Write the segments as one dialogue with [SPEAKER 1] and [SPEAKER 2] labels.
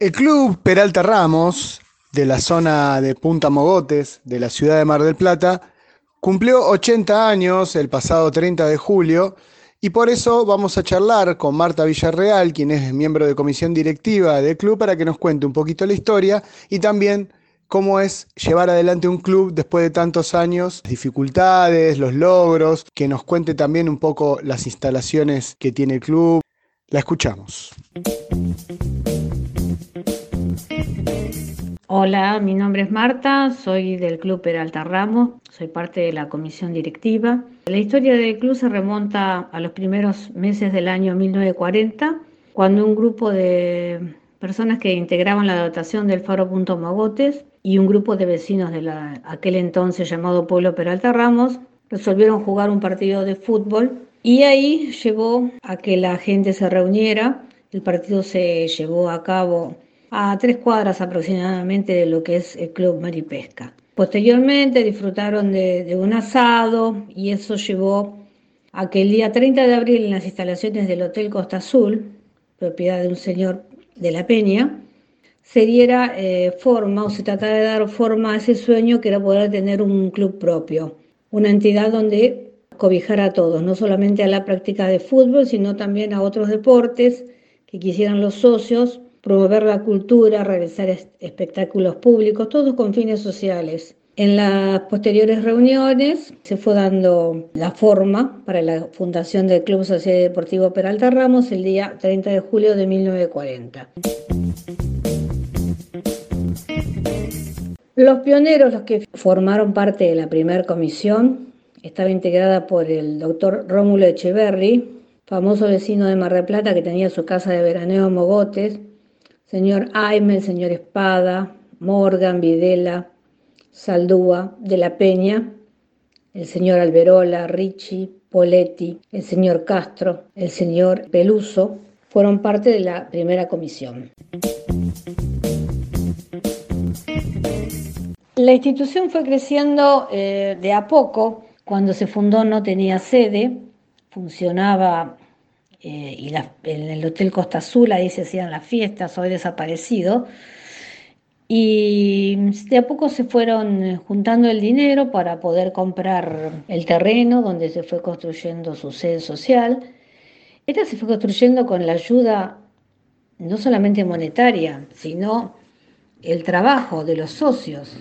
[SPEAKER 1] El club Peralta Ramos, de la zona de Punta Mogotes, de la ciudad de Mar del Plata, cumplió 80 años el pasado 30 de julio y por eso vamos a charlar con Marta Villarreal, quien es miembro de comisión directiva del club, para que nos cuente un poquito la historia y también cómo es llevar adelante un club después de tantos años, dificultades, los logros, que nos cuente también un poco las instalaciones que tiene el club. La escuchamos.
[SPEAKER 2] Hola, mi nombre es Marta, soy del Club Peralta Ramos, soy parte de la comisión directiva. La historia del club se remonta a los primeros meses del año 1940, cuando un grupo de personas que integraban la dotación del Faro Punto Mogotes y un grupo de vecinos de aquel entonces llamado Pueblo Peralta Ramos resolvieron jugar un partido de fútbol y ahí llevó a que la gente se reuniera. El partido se llevó a cabo a tres cuadras aproximadamente de lo que es el Club Maripesca. Posteriormente disfrutaron de, un asado y eso llevó a que el día 30 de abril en las instalaciones del Hotel Costa Azul, propiedad de un señor de la Peña, se diera eh, forma o se tratara de dar forma a ese sueño que era poder tener un club propio, una entidad donde cobijar a todos, no solamente a la práctica de fútbol, sino también a otros deportes que quisieran los socios, promover la cultura, realizar espectáculos públicos, todos con fines sociales. En las posteriores reuniones se fue dando la forma para la fundación del Club Social y Deportivo Peralta Ramos el día 30 de julio de 1940. Los pioneros, los que formaron parte de la primera comisión, estaba integrada por el doctor Rómulo Echeverry, famoso vecino de Mar del Plata que tenía su casa de veraneo en Mogotes, señor Aime, señor Espada, Morgan, Videla, Saldúa, de la Peña, el señor Alberola, Ricci, Poletti, el señor Castro, el señor Peluso, fueron parte de la primera comisión. La institución fue creciendo eh, de a poco. Cuando se fundó no tenía sede, funcionaba eh, y en el Hotel Costa Azul ahí se hacían las fiestas, hoy desaparecido. Y de a poco se fueron juntando el dinero para poder comprar el terreno donde se fue construyendo su sede social. Esta se fue construyendo con la ayuda no solamente monetaria, sino el trabajo de los socios.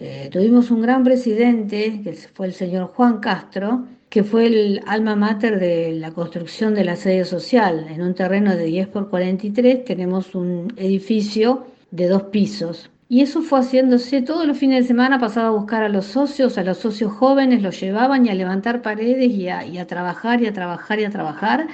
[SPEAKER 2] Eh, tuvimos un gran presidente, que fue el señor Juan Castro, que fue el alma mater de la construcción de la sede social. En un terreno de 10 por 43 tenemos un edificio de dos pisos. Y eso fue haciéndose todos los fines de semana, pasaba a buscar a los socios, a los socios jóvenes, los llevaban y a levantar paredes y a, trabajar y a trabajar y a trabajar.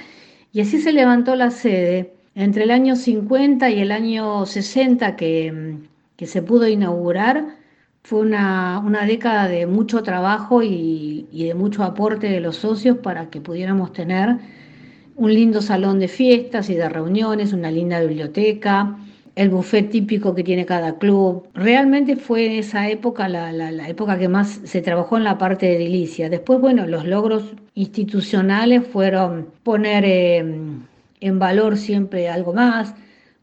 [SPEAKER 2] Y así se levantó la sede. Entre el año 50 y el año 60 que, que se pudo inaugurar, fue una, una década de mucho trabajo y, y, de mucho aporte de los socios para que pudiéramos tener un lindo salón de fiestas y de reuniones, una linda biblioteca, el buffet típico que tiene cada club. Realmente fue esa época la, la, época que más se trabajó en la parte de edilicia. Después, bueno, los logros institucionales fueron poner eh, en valor siempre algo más,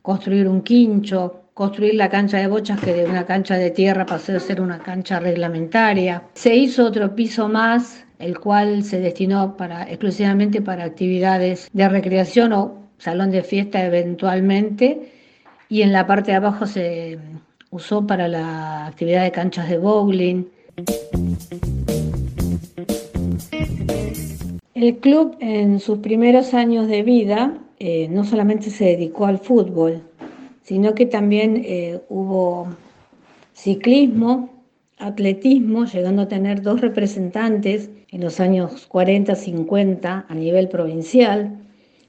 [SPEAKER 2] construir un quincho, construir la cancha de bochas que de una cancha de tierra pasó a ser una cancha reglamentaria. Se hizo otro piso más, el cual se destinó para, exclusivamente para actividades de recreación o salón de fiesta eventualmente y en la parte de abajo se usó para la actividad de canchas de bowling. El club en sus primeros años de vida eh, no solamente se dedicó al fútbol, sino que también eh, hubo ciclismo, atletismo, llegando a tener dos representantes en los años 40-50 a nivel provincial.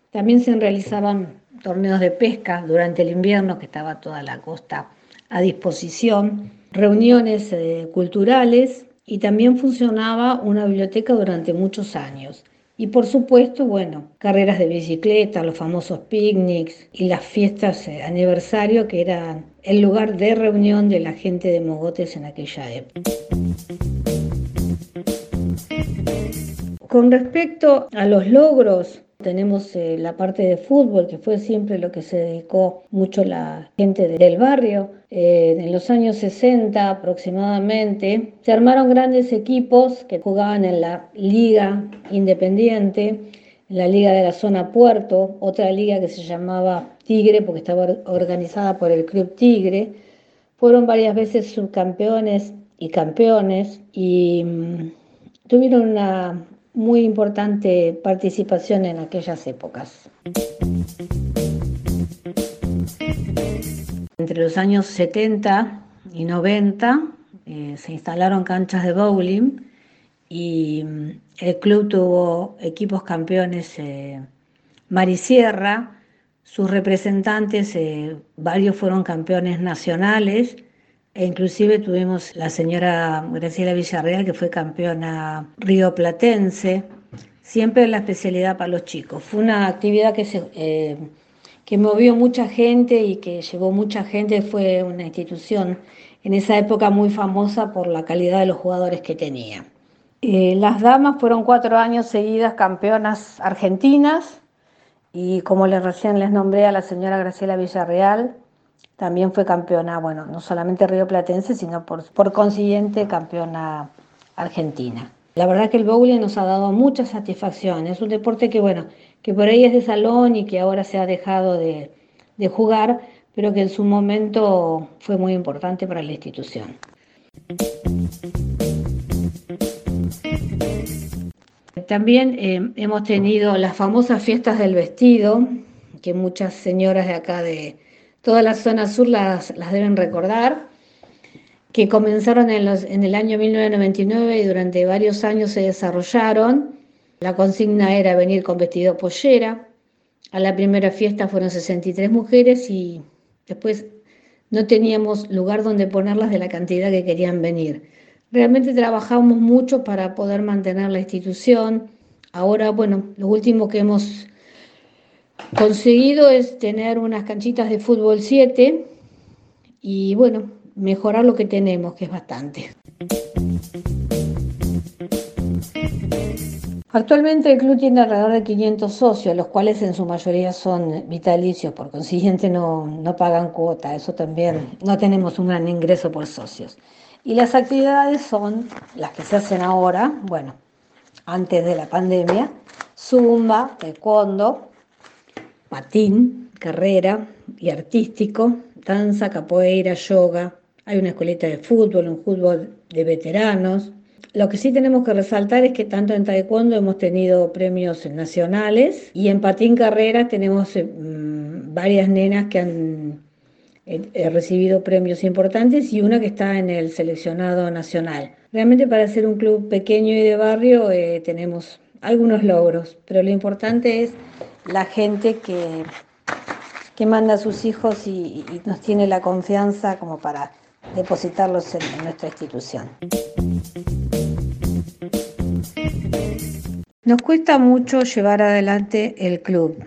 [SPEAKER 2] También se realizaban torneos de pesca durante el invierno, que estaba toda la costa a disposición, reuniones eh, culturales y también funcionaba una biblioteca durante muchos años. Y por supuesto, bueno, carreras de bicicleta, los famosos picnics y las fiestas de aniversario que eran el lugar de reunión de la gente de Mogotes en aquella época. Con respecto a los logros tenemos eh, la parte de fútbol, que fue siempre lo que se dedicó mucho la gente del barrio. Eh, en los años 60 aproximadamente se armaron grandes equipos que jugaban en la liga independiente, en la liga de la zona Puerto, otra liga que se llamaba Tigre porque estaba organizada por el Club Tigre. Fueron varias veces subcampeones y campeones y mm, tuvieron una muy importante participación en aquellas épocas. Entre los años 70 y 90 eh, se instalaron canchas de bowling y mm, el club tuvo equipos campeones eh, Marisierra, sus representantes, eh, varios fueron campeones nacionales e inclusive tuvimos la señora Graciela Villarreal, que fue campeona río platense, siempre la especialidad para los chicos. Fue una actividad que, se, eh, que movió mucha gente y que llevó mucha gente, fue una institución en esa época muy famosa por la calidad de los jugadores que tenía. Eh, las damas fueron cuatro años seguidas campeonas argentinas y como les recién les nombré a la señora Graciela Villarreal, también fue campeona, bueno, no solamente río platense, sino por, por consiguiente campeona argentina. La verdad que el bowling nos ha dado muchas satisfacciones. Es un deporte que, bueno, que por ahí es de salón y que ahora se ha dejado de, de jugar, pero que en su momento fue muy importante para la institución. También eh, hemos tenido las famosas fiestas del vestido, que muchas señoras de acá de, toda la zona sur las, deben recordar, que comenzaron en, en el año 1999 y durante varios años se desarrollaron. La consigna era venir con vestido pollera. A la primera fiesta fueron 63 mujeres y después no teníamos lugar donde ponerlas de la cantidad que querían venir. Realmente trabajamos mucho para poder mantener la institución. Ahora, bueno, lo último que hemos conseguido es tener unas canchitas de fútbol 7 y bueno, mejorar lo que tenemos, que es bastante. Actualmente el club tiene alrededor de 500 socios, los cuales en su mayoría son vitalicios, por consiguiente no, no pagan cuota, eso también, no tenemos un gran ingreso por socios. Y las actividades son las que se hacen ahora, bueno, antes de la pandemia, zumba, taekwondo, patín, carrera y artístico, danza, capoeira, yoga. Hay una escuelita de fútbol, un fútbol de veteranos. Lo que sí tenemos que resaltar es que tanto en taekwondo hemos tenido premios nacionales y en patín carrera tenemos eh, mm, varias nenas que han eh, eh, recibido premios importantes y una que está en el seleccionado nacional. Realmente para ser un club pequeño y de barrio tenemos algunos logros, pero lo importante es la gente que, que manda a sus hijos y, nos tiene la confianza como para depositarlos en, nuestra institución. Nos cuesta mucho llevar adelante el club,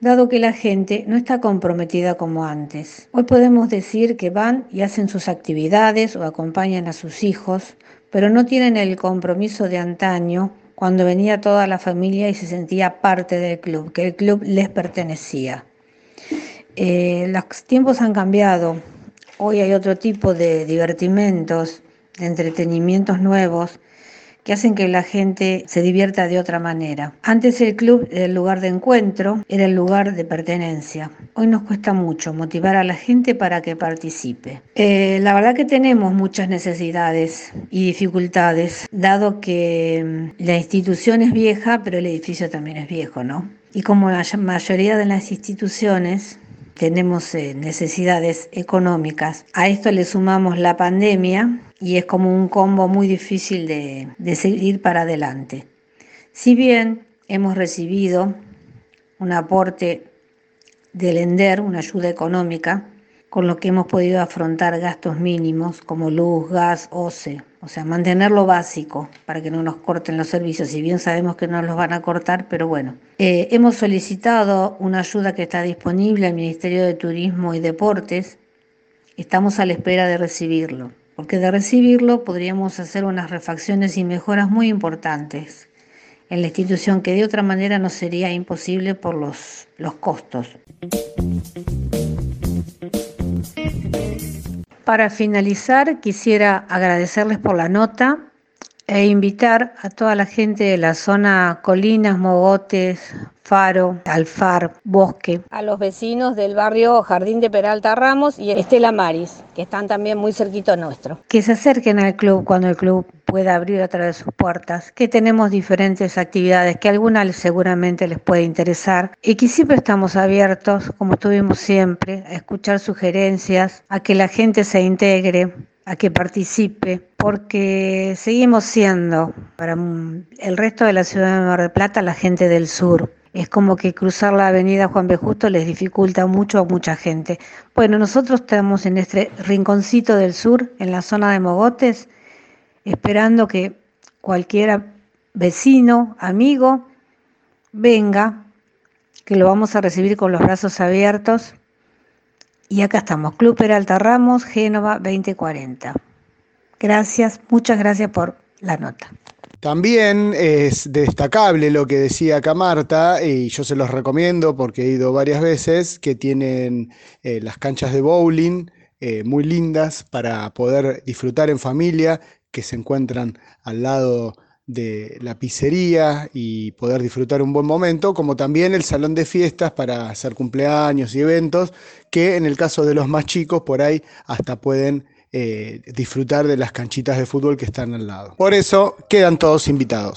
[SPEAKER 2] dado que la gente no está comprometida como antes. Hoy podemos decir que van y hacen sus actividades o acompañan a sus hijos, pero no tienen el compromiso de antaño cuando venía toda la familia y se sentía parte del club, que el club les pertenecía. Eh, los tiempos han cambiado, hoy hay otro tipo de divertimentos, de entretenimientos nuevos que hacen que la gente se divierta de otra manera. Antes el club era el lugar de encuentro, era el lugar de pertenencia. Hoy nos cuesta mucho motivar a la gente para que participe. Eh, la verdad que tenemos muchas necesidades y dificultades, dado que mm, la institución es vieja, pero el edificio también es viejo, ¿no? Y como la mayoría de las instituciones tenemos eh, necesidades económicas. A esto le sumamos la pandemia y es como un combo muy difícil de, de seguir para adelante. Si bien hemos recibido un aporte del ENDER, una ayuda económica, con lo que hemos podido afrontar gastos mínimos como luz, gas, OCE, o sea, mantener lo básico para que no nos corten los servicios, si bien sabemos que no los van a cortar, pero bueno. Eh, hemos solicitado una ayuda que está disponible al Ministerio de Turismo y Deportes, estamos a la espera de recibirlo, porque de recibirlo podríamos hacer unas refacciones y mejoras muy importantes en la institución, que de otra manera no sería imposible por los, los costos. Para finalizar, quisiera agradecerles por la nota e invitar a toda la gente de la zona Colinas, Mogotes, Faro, Alfar, Bosque.
[SPEAKER 3] A los vecinos del barrio Jardín de Peralta Ramos y Estela Maris, que están también muy cerquito nuestro.
[SPEAKER 2] Que se acerquen al club cuando el club pueda abrir otra de sus puertas, que tenemos diferentes actividades que algunas seguramente les puede interesar y que siempre estamos abiertos, como estuvimos siempre, a escuchar sugerencias, a que la gente se integre, a que participe, porque seguimos siendo para el resto de la ciudad de Mar del Plata la gente del sur es como que cruzar la avenida Juan B. Justo les dificulta mucho a mucha gente. Bueno, nosotros estamos en este rinconcito del sur, en la zona de Mogotes, esperando que cualquier vecino, amigo, venga, que lo vamos a recibir con los brazos abiertos. Y acá estamos, Club Peralta Ramos, Génova 2040. Gracias, muchas gracias por la nota.
[SPEAKER 1] También es destacable lo que decía acá Marta, y yo se los recomiendo porque he ido varias veces, que tienen eh, las canchas de bowling eh, muy lindas para poder disfrutar en familia, que se encuentran al lado de la pizzería y poder disfrutar un buen momento, como también el salón de fiestas para hacer cumpleaños y eventos, que en el caso de los más chicos por ahí hasta pueden eh, disfrutar de las canchitas de fútbol que están al lado. Por eso quedan todos invitados.